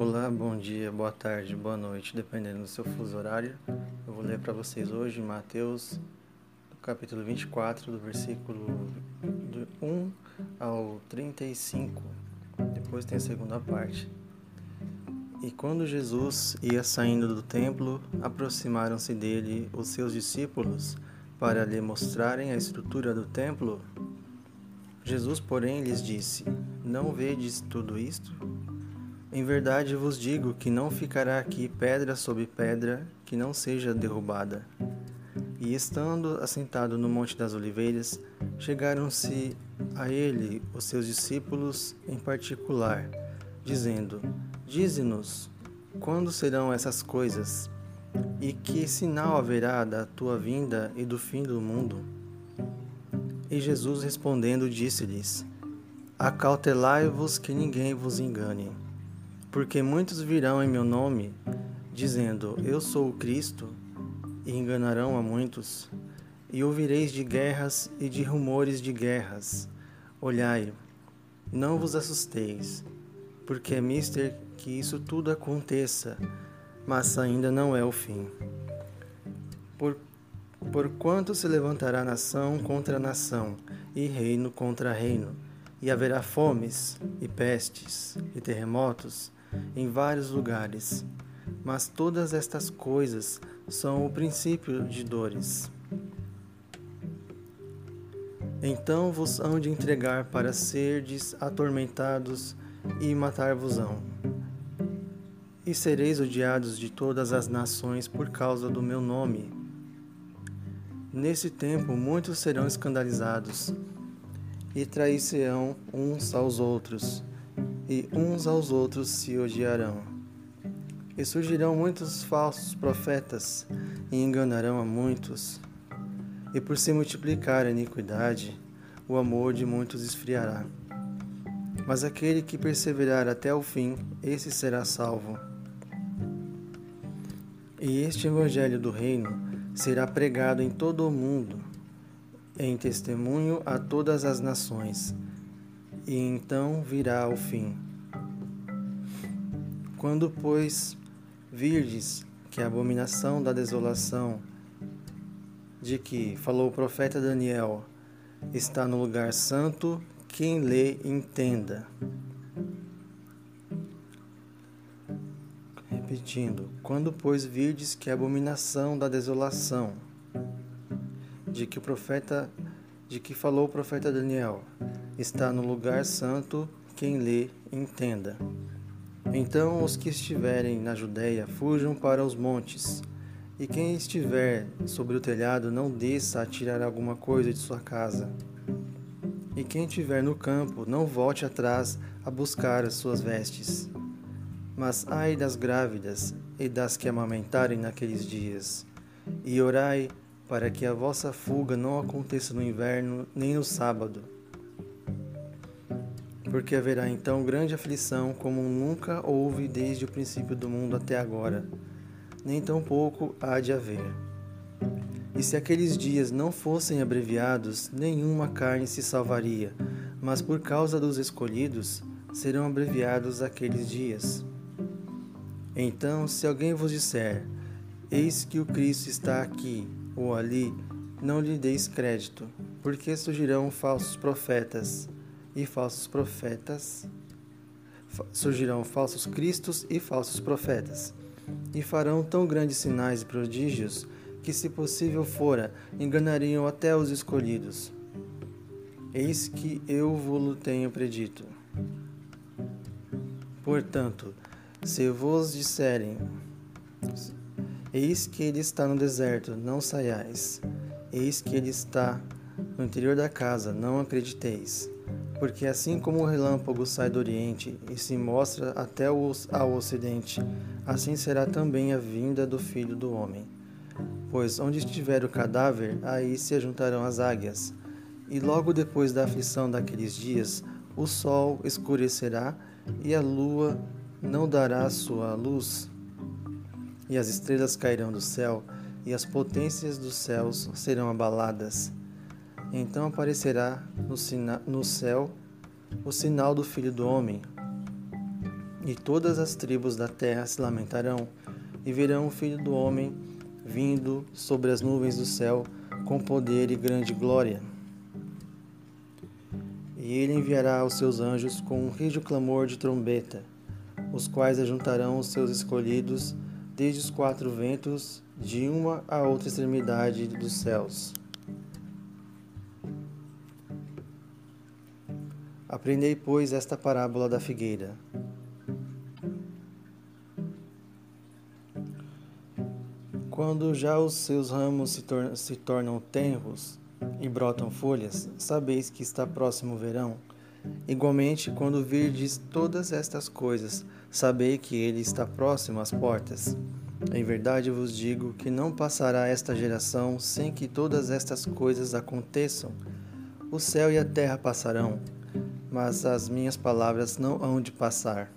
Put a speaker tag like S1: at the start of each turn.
S1: Olá, bom dia, boa tarde, boa noite, dependendo do seu fuso horário. Eu vou ler para vocês hoje Mateus, capítulo 24, do versículo 1 ao 35. Depois tem a segunda parte. E quando Jesus ia saindo do templo, aproximaram-se dele os seus discípulos para lhe mostrarem a estrutura do templo. Jesus, porém, lhes disse: Não vedes tudo isto? Em verdade vos digo que não ficará aqui pedra sobre pedra que não seja derrubada. E estando assentado no Monte das Oliveiras, chegaram-se a ele os seus discípulos em particular, dizendo: Dize-nos, quando serão essas coisas? E que sinal haverá da tua vinda e do fim do mundo? E Jesus respondendo disse-lhes: Acautelai-vos que ninguém vos engane porque muitos virão em meu nome, dizendo: Eu sou o Cristo, e enganarão a muitos. E ouvireis de guerras e de rumores de guerras. Olhai, não vos assusteis, porque é mister que isso tudo aconteça, mas ainda não é o fim. Por, porquanto se levantará nação contra nação, e reino contra reino, e haverá fomes, e pestes, e terremotos, em vários lugares, mas todas estas coisas são o princípio de dores. Então vos hão de entregar para serdes atormentados e matar-vos-ão. E sereis odiados de todas as nações por causa do meu nome. Nesse tempo muitos serão escandalizados e trair-se-ão uns aos outros e uns aos outros se odiarão. E surgirão muitos falsos profetas e enganarão a muitos. E por se multiplicar a iniquidade, o amor de muitos esfriará. Mas aquele que perseverar até o fim, esse será salvo. E este evangelho do reino será pregado em todo o mundo, em testemunho a todas as nações e então virá o fim. Quando, pois, virdes que a abominação da desolação, de que falou o profeta Daniel, está no lugar santo, quem lê entenda. Repetindo, quando, pois, virdes que a abominação da desolação, de que o profeta, de que falou o profeta Daniel, está no lugar santo, quem lê, entenda. Então os que estiverem na Judéia fujam para os montes, e quem estiver sobre o telhado não desça a tirar alguma coisa de sua casa. E quem estiver no campo não volte atrás a buscar as suas vestes. Mas ai das grávidas e das que amamentarem naqueles dias, e orai para que a vossa fuga não aconteça no inverno nem no sábado porque haverá então grande aflição, como nunca houve desde o princípio do mundo até agora, nem tampouco há de haver. E se aqueles dias não fossem abreviados, nenhuma carne se salvaria, mas por causa dos escolhidos serão abreviados aqueles dias. Então, se alguém vos disser: Eis que o Cristo está aqui ou ali, não lhe deis crédito, porque surgirão falsos profetas e falsos profetas, surgirão falsos cristos e falsos profetas, e farão tão grandes sinais e prodígios que, se possível fora, enganariam até os escolhidos. Eis que eu vos tenho predito. Portanto, se vos disserem, eis que ele está no deserto, não saiais. Eis que ele está no interior da casa, não acrediteis. Porque assim como o relâmpago sai do Oriente e se mostra até ao Ocidente, assim será também a vinda do Filho do Homem. Pois onde estiver o cadáver, aí se ajuntarão as águias. E logo depois da aflição daqueles dias, o sol escurecerá e a lua não dará sua luz, e as estrelas cairão do céu, e as potências dos céus serão abaladas. Então aparecerá no, no céu o sinal do Filho do Homem. e todas as tribos da terra se lamentarão, e verão o Filho do Homem vindo sobre as nuvens do céu com poder e grande glória. E ele enviará os seus anjos com um rígido clamor de trombeta, os quais ajuntarão os seus escolhidos desde os quatro ventos, de uma a outra extremidade dos céus. Aprendei, pois, esta parábola da figueira. Quando já os seus ramos se, tor se tornam tenros e brotam folhas, sabeis que está próximo o verão. Igualmente, quando virdes todas estas coisas, sabei que ele está próximo às portas. Em verdade vos digo que não passará esta geração sem que todas estas coisas aconteçam. O céu e a terra passarão, mas as minhas palavras não hão de passar.